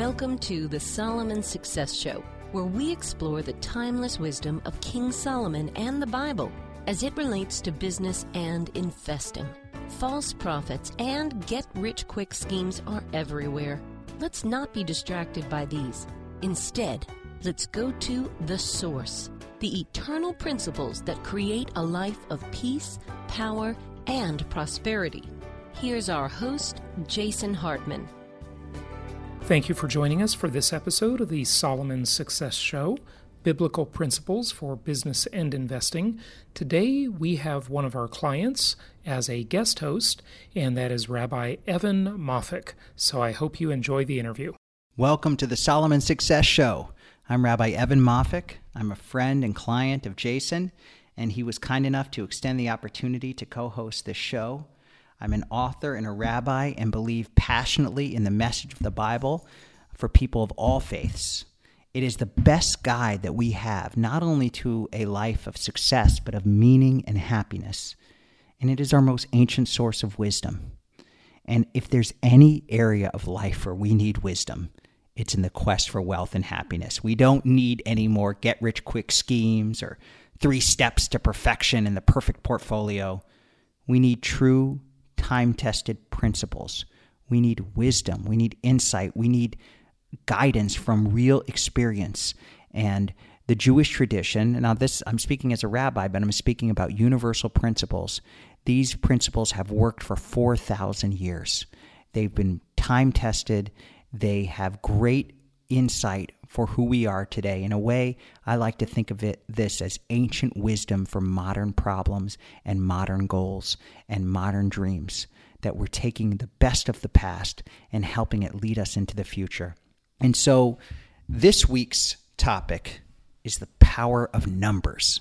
Welcome to the Solomon Success Show, where we explore the timeless wisdom of King Solomon and the Bible as it relates to business and investing. False prophets and get rich quick schemes are everywhere. Let's not be distracted by these. Instead, let's go to the source, the eternal principles that create a life of peace, power, and prosperity. Here's our host, Jason Hartman. Thank you for joining us for this episode of the Solomon Success Show Biblical Principles for Business and Investing. Today we have one of our clients as a guest host, and that is Rabbi Evan Moffic. So I hope you enjoy the interview. Welcome to the Solomon Success Show. I'm Rabbi Evan Moffic. I'm a friend and client of Jason, and he was kind enough to extend the opportunity to co host this show. I'm an author and a rabbi and believe passionately in the message of the Bible for people of all faiths. It is the best guide that we have, not only to a life of success, but of meaning and happiness. And it is our most ancient source of wisdom. And if there's any area of life where we need wisdom, it's in the quest for wealth and happiness. We don't need any more get rich quick schemes or three steps to perfection and the perfect portfolio. We need true time tested principles. We need wisdom. We need insight. We need guidance from real experience. And the Jewish tradition, now this, I'm speaking as a rabbi, but I'm speaking about universal principles. These principles have worked for 4,000 years. They've been time tested. They have great insight for who we are today. In a way, I like to think of it this as ancient wisdom for modern problems and modern goals and modern dreams that we're taking the best of the past and helping it lead us into the future. And so this week's topic is the power of numbers.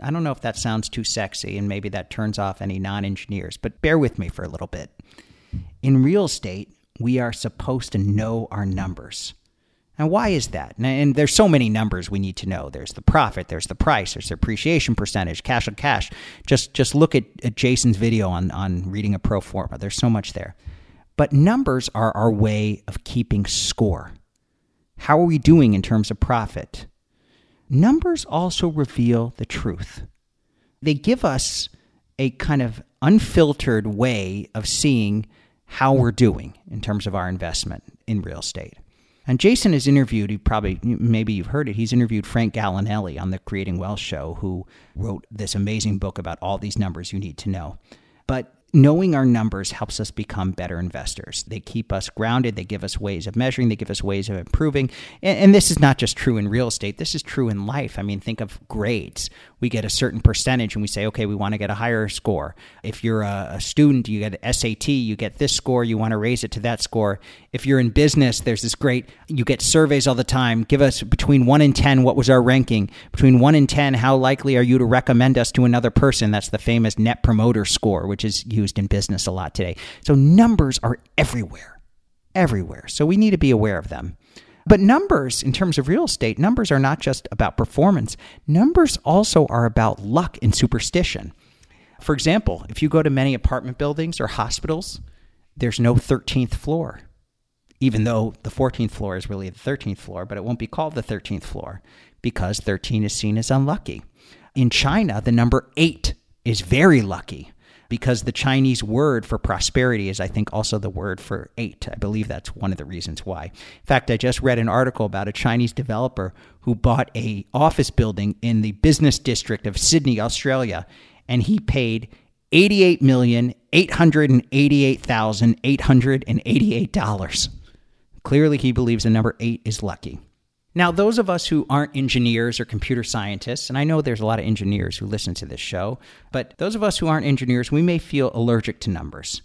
I don't know if that sounds too sexy and maybe that turns off any non engineers, but bear with me for a little bit. In real estate, we are supposed to know our numbers. And why is that? And there's so many numbers we need to know. There's the profit, there's the price, there's the appreciation percentage, cash on cash. Just just look at, at Jason's video on on reading a pro forma. There's so much there. But numbers are our way of keeping score. How are we doing in terms of profit? Numbers also reveal the truth. They give us a kind of unfiltered way of seeing how we're doing in terms of our investment in real estate. And Jason has interviewed, you probably, maybe you've heard it, he's interviewed Frank Gallinelli on the Creating Wealth show, who wrote this amazing book about all these numbers you need to know. But knowing our numbers helps us become better investors. They keep us grounded. They give us ways of measuring. They give us ways of improving. And, and, this is not just true in real estate. This is true in life. I mean, think of grades. We get a certain percentage and we say, okay, we want to get a higher score. If you're a, a student, you get SAT, you get this score, you want to raise it to that score. If you're in business, there's this great, you get surveys all the time. Give us between one and 10, what was our ranking? Between one and 10, how likely are you to recommend us to another person? That's the famous net promoter score, which is used in business a lot today. So numbers are everywhere, everywhere. So we need to be aware of them. But numbers, in terms of real estate, numbers are not just about performance, numbers also are about luck and superstition. For example, if you go to many apartment buildings or hospitals, there's no 13th floor, even though the 14th floor is really the 13th floor, but it won't be called the 13th floor because 13 is seen as unlucky. In China, the number 8 is very lucky because the Chinese word for prosperity is, I think, also the word for eight. I believe that's one of the reasons why. In fact, I just read an article about a Chinese developer who bought a office building in the business district of Sydney, Australia, and he paid eighty-eight million eight hundred and eighty-eight thousand eight hundred and eighty-eight dollars. Clearly, he believes the number eight is lucky. Now, those of us who aren't engineers or computer scientists, and I know there's a lot of engineers who listen to this show, but those of us who aren't engineers, we may feel allergic to numbers.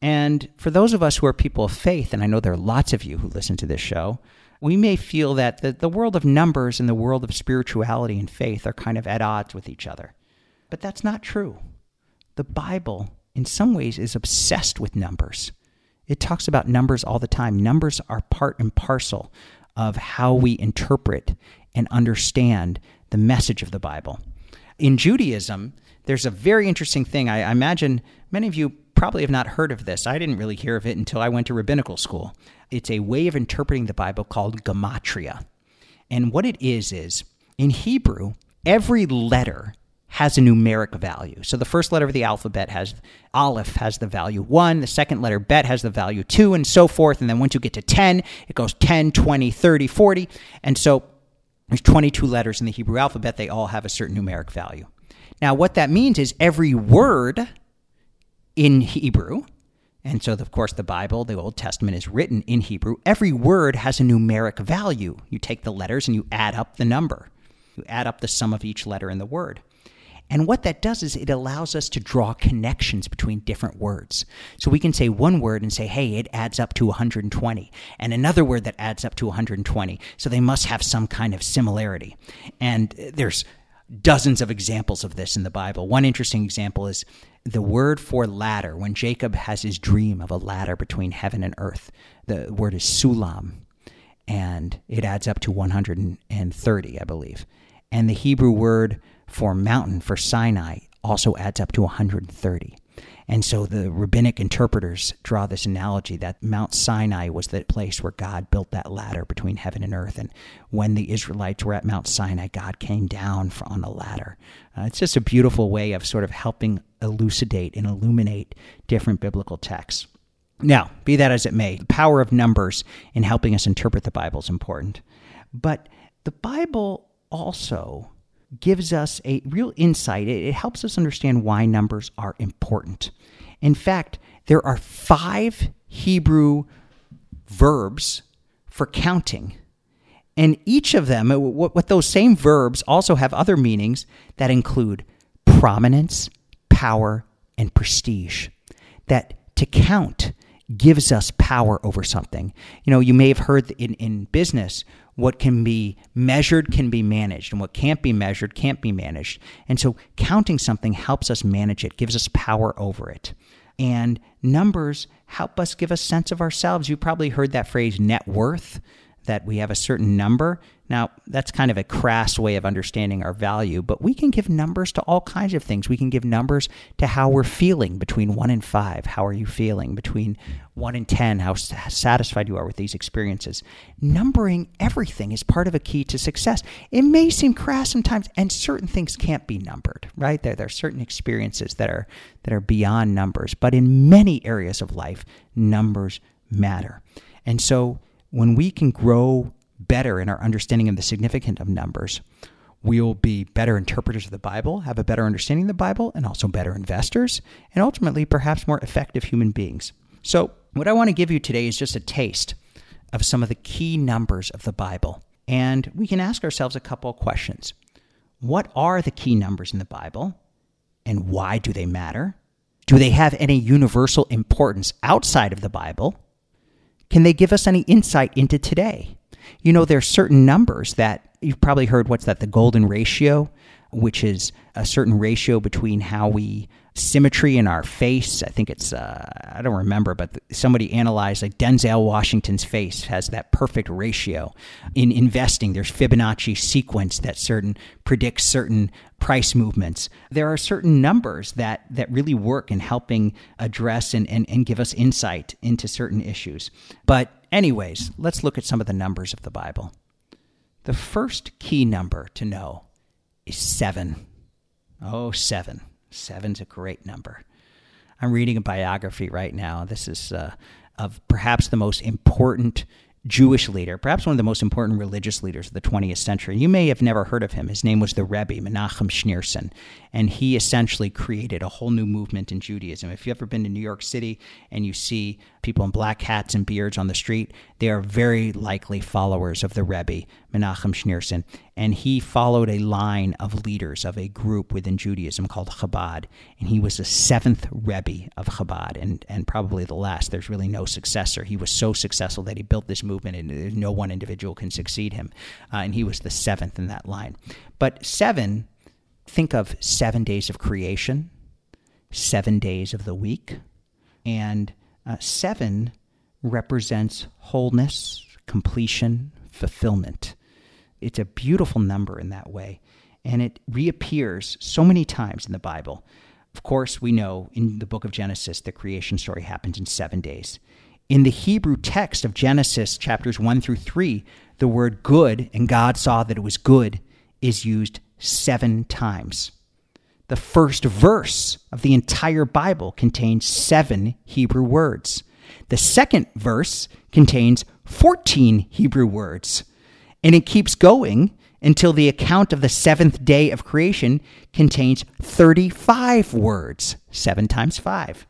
And for those of us who are people of faith, and I know there are lots of you who listen to this show, we may feel that the, the world of numbers and the world of spirituality and faith are kind of at odds with each other. But that's not true. The Bible, in some ways, is obsessed with numbers. It talks about numbers all the time. Numbers are part and parcel of how we interpret and understand the message of the Bible. In Judaism, there's a very interesting thing. I, I imagine many of you probably have not heard of this. I didn't really hear of it until I went to rabbinical school. It's a way of interpreting the Bible called gematria. And what it is, is in Hebrew, every letter has a numeric value. So the first letter of the alphabet has Aleph has the value 1, the second letter Bet has the value 2 and so forth and then once you get to 10, it goes 10, 20, 30, 40. And so there's 22 letters in the Hebrew alphabet, they all have a certain numeric value. Now what that means is every word in Hebrew and so, of course, the Bible, the Old Testament, is written in Hebrew. Every word has a numeric value. You take the letters and you add up the number. You add up the sum of each letter in the word. And what that does is it allows us to draw connections between different words. So we can say one word and say, hey, it adds up to 120, and another word that adds up to 120. So they must have some kind of similarity. And there's dozens of examples of this in the Bible. One interesting example is the word for ladder. When Jacob has his dream of a ladder between heaven and earth, the word is sulam, and it adds up to 130, I believe. And the Hebrew word for mountain, for Sinai, also adds up to 130. And so the rabbinic interpreters draw this analogy that Mount Sinai was the place where God built that ladder between heaven and earth. And when the Israelites were at Mount Sinai, God came down on a ladder. Uh, it's just a beautiful way of sort of helping elucidate and illuminate different biblical texts. Now, be that as it may, the power of numbers in helping us interpret the Bible is important. But the Bible also gives us a real insight. It, helps us understand why numbers are important. In fact, there are five Hebrew verbs for counting. And each of them, uh, with those same verbs, also have other meanings that include prominence, power, and prestige. That to count gives us power over something. You know, you may have heard in, in business what can be measured can be managed, and what can't be measured can't be managed. And so counting something helps us manage it, gives us power over it. And numbers help us give a sense of ourselves. You probably heard that phrase net worth that we have a certain number. Now, that's kind of a crass way of understanding our value, but we can give numbers to all kinds of things. We can give numbers to how we're feeling between 1 and 5. How are you feeling? Between 1 and 10, how satisfied you are with these experiences. Numbering everything is part of a key to success. It may seem crass sometimes, and certain things can't be numbered, right? There, there are certain experiences that are, that are beyond numbers, but in many areas of life, numbers matter. And so, when we can grow better in our understanding of the significance of numbers, we'll be better interpreters of the Bible, have a better understanding of the Bible, and also better investors, and ultimately perhaps more effective human beings. So, what I want to give you today is just a taste of some of the key numbers of the Bible. And we can ask ourselves a couple of questions. What are the key numbers in the Bible, and why do they matter? Do they have any universal importance outside of the Bible? Can they give us any insight into today? You know, there are certain numbers that you've probably heard what's that, the golden ratio, which is a certain ratio between how we symmetry in our face. I think it's uh, I don't remember, but somebody analyzed like Denzel Washington's face has that perfect ratio. In investing, there's Fibonacci sequence that certain predicts certain price movements. There are certain numbers that, that really work in helping address and, and, and give us insight into certain issues. But, anyways, let's look at some of the numbers of the Bible. The first key number to know is seven. Oh, seven. Seven's a great number. I'm reading a biography right now. This is uh, of perhaps the most important Jewish leader, perhaps one of the most important religious leaders of the 20th century. You may have never heard of him. His name was the Rebbe, Menachem Schneerson, and he essentially created a whole new movement in Judaism. If you've ever been to New York City and you see people in black hats and beards on the street, they are very likely followers of the Rebbe, Menachem Schneerson. And he followed a line of leaders of a group within Judaism called Chabad. And he was the seventh Rebbe of Chabad and, and probably the last. There's really no successor. He was so successful that he built this movement and no one individual can succeed him. Uh, and he was the seventh in that line. But seven, think of seven days of creation, seven days of the week. And uh, seven represents wholeness, completion, fulfillment. It's a beautiful number in that way. And it reappears so many times in the Bible. Of course, we know in the book of Genesis, the creation story happens in seven days. In the Hebrew text of Genesis chapters 1 through 3, the word good, and God saw that it was good, is used seven times. The first verse of the entire Bible contains seven Hebrew words. The second verse contains 14 Hebrew words. And it keeps going until the account of the seventh day of creation contains 35 words, seven times five.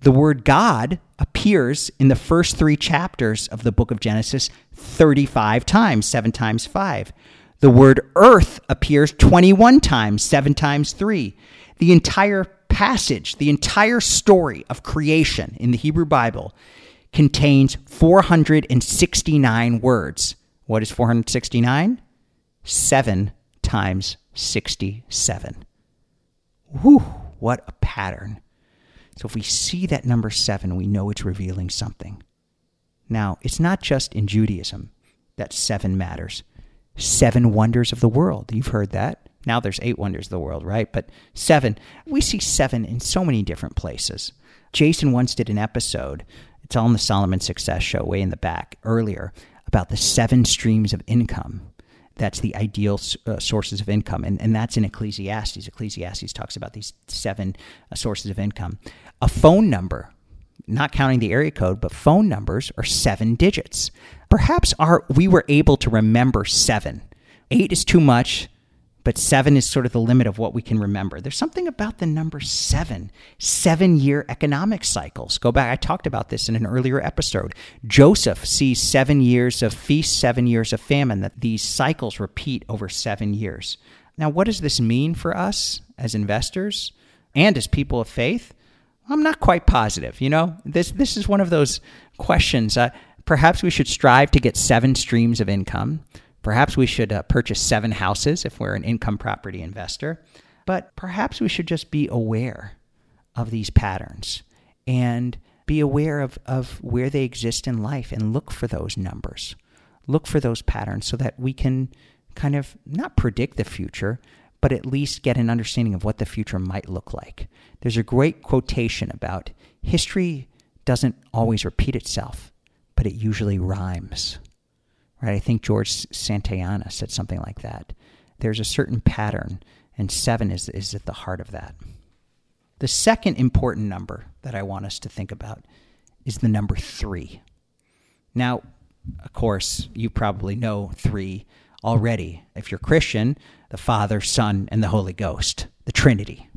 The word God appears in the first three chapters of the book of Genesis 35 times, seven times five. The word earth appears 21 times, seven times three. The entire passage, the entire story of creation in the Hebrew Bible contains 469 words. What is 469? 7 times 67. Whew, what a pattern. So if we see that number 7, we know it's revealing something. Now, it's not just in Judaism that 7 matters. Seven wonders of the world. You've heard that. Now there's eight wonders of the world, right? But seven, we see seven in so many different places. Jason once did an episode, it's on the Solomon Success Show, way in the back, earlier, about the seven streams of income. That's the ideal uh, sources of income. And, and that's in Ecclesiastes. Ecclesiastes talks about these seven uh, sources of income. A phone number, not counting the area code, but phone numbers are seven digits. Perhaps our, we were able to remember seven. Eight is too much but seven is sort of the limit of what we can remember. There's something about the number seven, seven year economic cycles. Go back, I talked about this in an earlier episode. Joseph sees seven years of feast, seven years of famine, that these cycles repeat over seven years. Now, what does this mean for us as investors and as people of faith? I'm not quite positive. You know, this this is one of those questions. Uh, perhaps we should strive to get seven streams of income. Perhaps we should uh, purchase seven houses if we're an income property investor. But perhaps we should just be aware of these patterns and be aware of, of where they exist in life and look for those numbers. Look for those patterns so that we can kind of not predict the future, but at least get an understanding of what the future might look like. There's a great quotation about history doesn't always repeat itself, but it usually rhymes right? I think George Santayana said something like that. There's a certain pattern, and seven is, is at the heart of that. The second important number that I want us to think about is the number three. Now, of course, you probably know three already. If you're Christian, the Father, Son, and the Holy Ghost, the Trinity.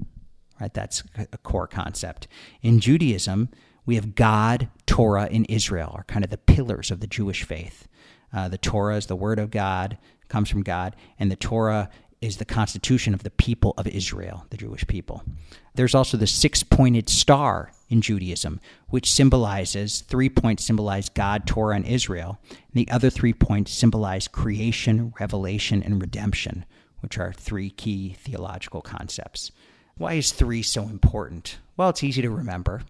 Right? That's a core concept. In Judaism, we have God, Torah, and Israel are kind of the pillars of the Jewish faith. Uh, the Torah is the word of God, comes from God, and the Torah is the constitution of the people of Israel, the Jewish people. There's also the six pointed star in Judaism, which symbolizes three points symbolize God, Torah, and Israel. And the other three points symbolize creation, revelation, and redemption, which are three key theological concepts. Why is three so important? Well, it's easy to remember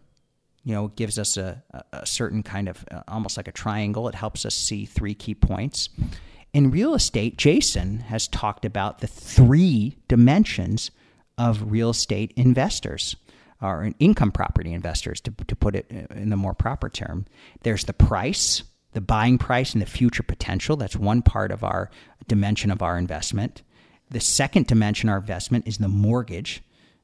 you know, gives us a, a certain kind of uh, almost like a triangle. It helps us see three key points. In real estate, Jason has talked about the three dimensions of real estate investors or income property investors, to, to put it in the more proper term. There's the price, the buying price, and the future potential. That's one part of our dimension of our investment. The second dimension of our investment is the mortgage.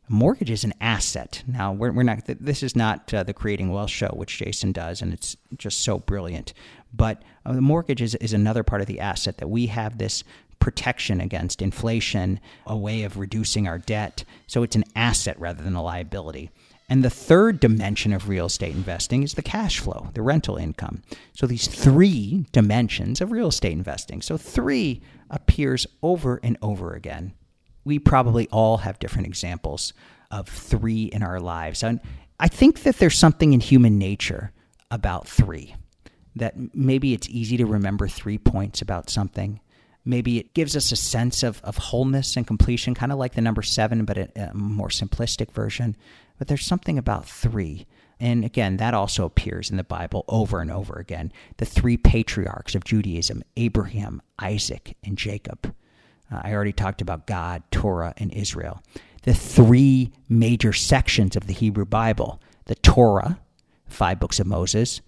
A mortgage is an asset. Now, we're, we're not, this is not uh, the Creating Wealth show, which Jason does, and it's just so brilliant. But uh, the mortgage is, is another part of the asset that we have this protection against inflation, a way of reducing our debt. So it's an asset rather than a liability. And the third dimension of real estate investing is the cash flow, the rental income. So these three dimensions of real estate investing. So three appears over and over again we probably all have different examples of three in our lives. And I think that there's something in human nature about three that maybe it's easy to remember three points about something. Maybe it gives us a sense of, of wholeness and completion, kind of like the number seven, but a, a more simplistic version. But there's something about three. And again, that also appears in the Bible over and over again. The three patriarchs of Judaism Abraham, Isaac, and Jacob. Uh, I already talked about God, Torah, and Israel. the three major sections of the Hebrew Bible the Torah, five books of Moses,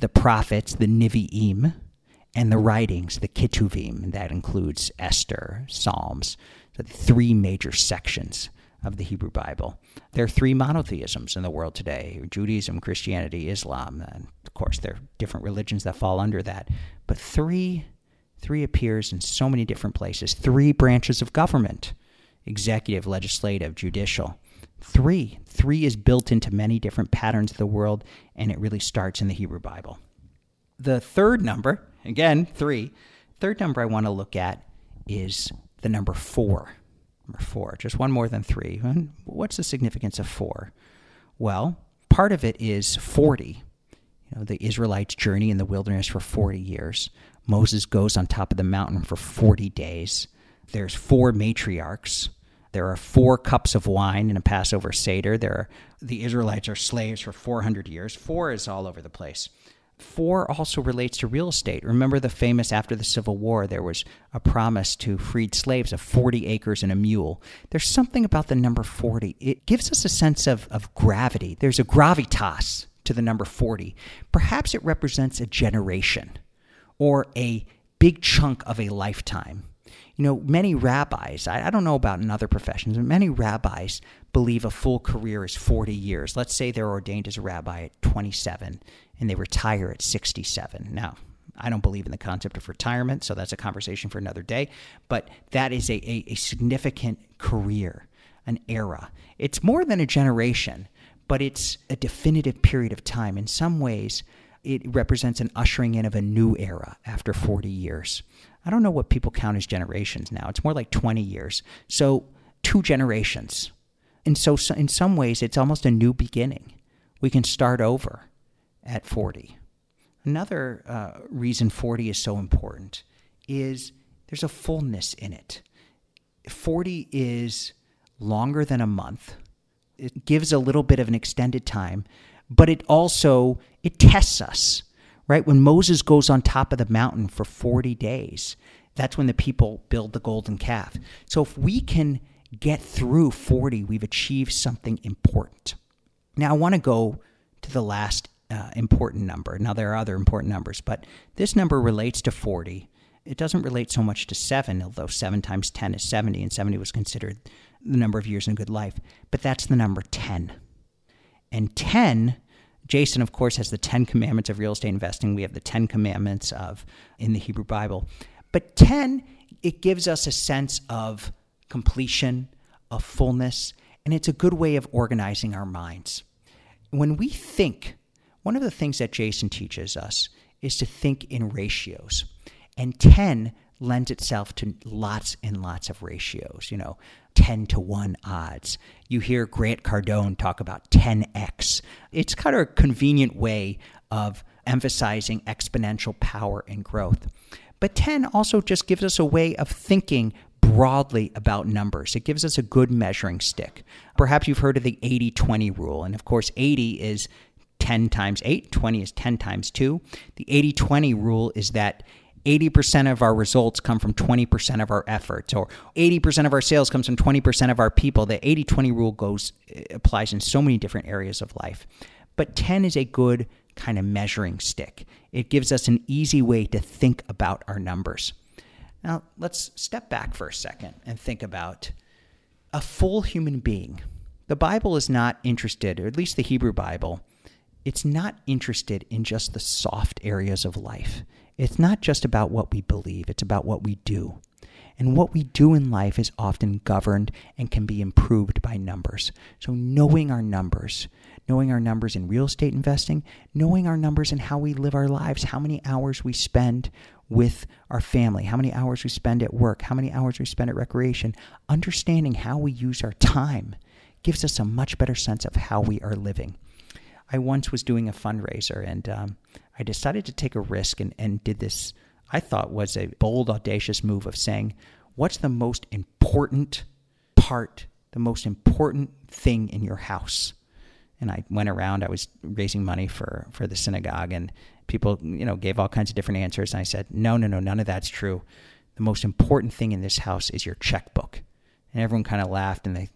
the prophets, the Nevi'im, and the writings, the Ketuvim. That includes Esther, Psalms, the three major sections of the Hebrew Bible. There are three monotheisms in the world today Judaism, Christianity, Islam. And of course, there are different religions that fall under that. But three, three appears in so many different places. Three branches of government executive, legislative, judicial. Three. Three is built into many different patterns of the world, and it really starts in the Hebrew Bible. The third number, again, three, third number I want to look at is the number four. Number four, just one more than three. what's the significance of four? Well, part of it is 40. You know, the Israelites journey in the wilderness for 40 years. Moses goes on top of the mountain for 40 days. There's four matriarchs there are four cups of wine in a Passover Seder. There are, the Israelites are slaves for 400 years. Four is all over the place. Four also relates to real estate. Remember the famous after the Civil War, there was a promise to freed slaves of 40 acres and a mule. There's something about the number 40. It gives us a sense of, of gravity. There's a gravitas to the number 40. Perhaps it represents a generation or a big chunk of a lifetime you know, many rabbis, I, I, don't know about in other professions, but many rabbis believe a full career is 40 years. Let's say they're ordained as a rabbi at 27 and they retire at 67. Now, I don't believe in the concept of retirement, so that's a conversation for another day, but that is a, a, a significant career, an era. It's more than a generation, but it's a definitive period of time. In some ways, it represents an ushering in of a new era after 40 years. I don't know what people count as generations now. It's more like 20 years. So, two generations. And so, in some ways, it's almost a new beginning. We can start over at 40. Another uh, reason 40 is so important is there's a fullness in it. 40 is longer than a month. It gives a little bit of an extended time, but it also it tests us right? When Moses goes on top of the mountain for 40 days, that's when the people build the golden calf. So if we can get through 40, we've achieved something important. Now, I want to go to the last uh, important number. Now, there are other important numbers, but this number relates to 40. It doesn't relate so much to 7, although 7 times 10 is 70, and 70 was considered the number of years in good life. But that's the number 10. And 10 Jason, of course, has the Ten Commandments of real estate investing. We have the Ten Commandments of in the Hebrew Bible. But 10, it gives us a sense of completion, of fullness, and it's a good way of organizing our minds. When we think, one of the things that Jason teaches us is to think in ratios. And 10 lends itself to lots and lots of ratios, you know, 10 to 1 odds. You hear Grant Cardone talk about 10x. It's kind of a convenient way of emphasizing exponential power and growth. But 10 also just gives us a way of thinking broadly about numbers. It gives us a good measuring stick. Perhaps you've heard of the 80 20 rule. And of course, 80 is 10 times 8, 20 is 10 times 2. The 80 20 rule is that 80% of our results come from 20% of our efforts or 80% of our sales comes from 20% of our people. The 80-20 rule goes uh, applies in so many different areas of life. But 10 is a good kind of measuring stick. It gives us an easy way to think about our numbers. Now let's step back for a second and think about a full human being. The bible is not interested or at least the hebrew bible it's not interested in just the soft areas of life it's not just about what we believe, it's about what we do. And what we do in life is often governed and can be improved by numbers. So, knowing our numbers, knowing our numbers in real estate investing, knowing our numbers in how we live our lives, how many hours we spend with our family, how many hours we spend at work, how many hours we spend at recreation, understanding how we use our time gives us a much better sense of how we are living. I once was doing a fundraiser and um, I decided to take a risk and, and did this, I thought was a bold, audacious move of saying, what's the most important part, the most important thing in your house? And I went around, I was raising money for, for the synagogue, and people, you know, gave all kinds of different answers. And I said, no, no, no, none of that's true. The most important thing in this house is your checkbook. And everyone kind of laughed and they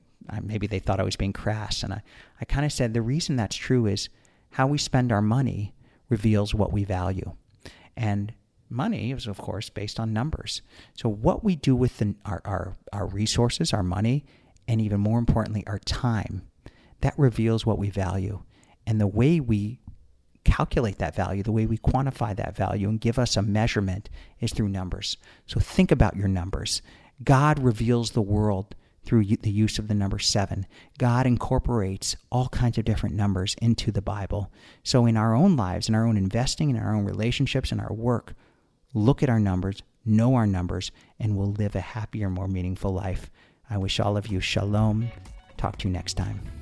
maybe they thought I was being crass. And I, I kind of said the reason that's true is how we spend our money reveals what we value. And money is, of course, based on numbers. So, what we do with the, our, our, our resources, our money, and even more importantly, our time, that reveals what we value. And the way we calculate that value, the way we quantify that value and give us a measurement is through numbers. So, think about your numbers. God reveals the world through the use of the number seven. God incorporates all kinds of different numbers into the Bible. So, in our own lives, in our own investing, in our own relationships, in our work, look at our numbers, know our numbers, and we'll live a happier, more meaningful life. I wish all of you shalom. Talk to you next time.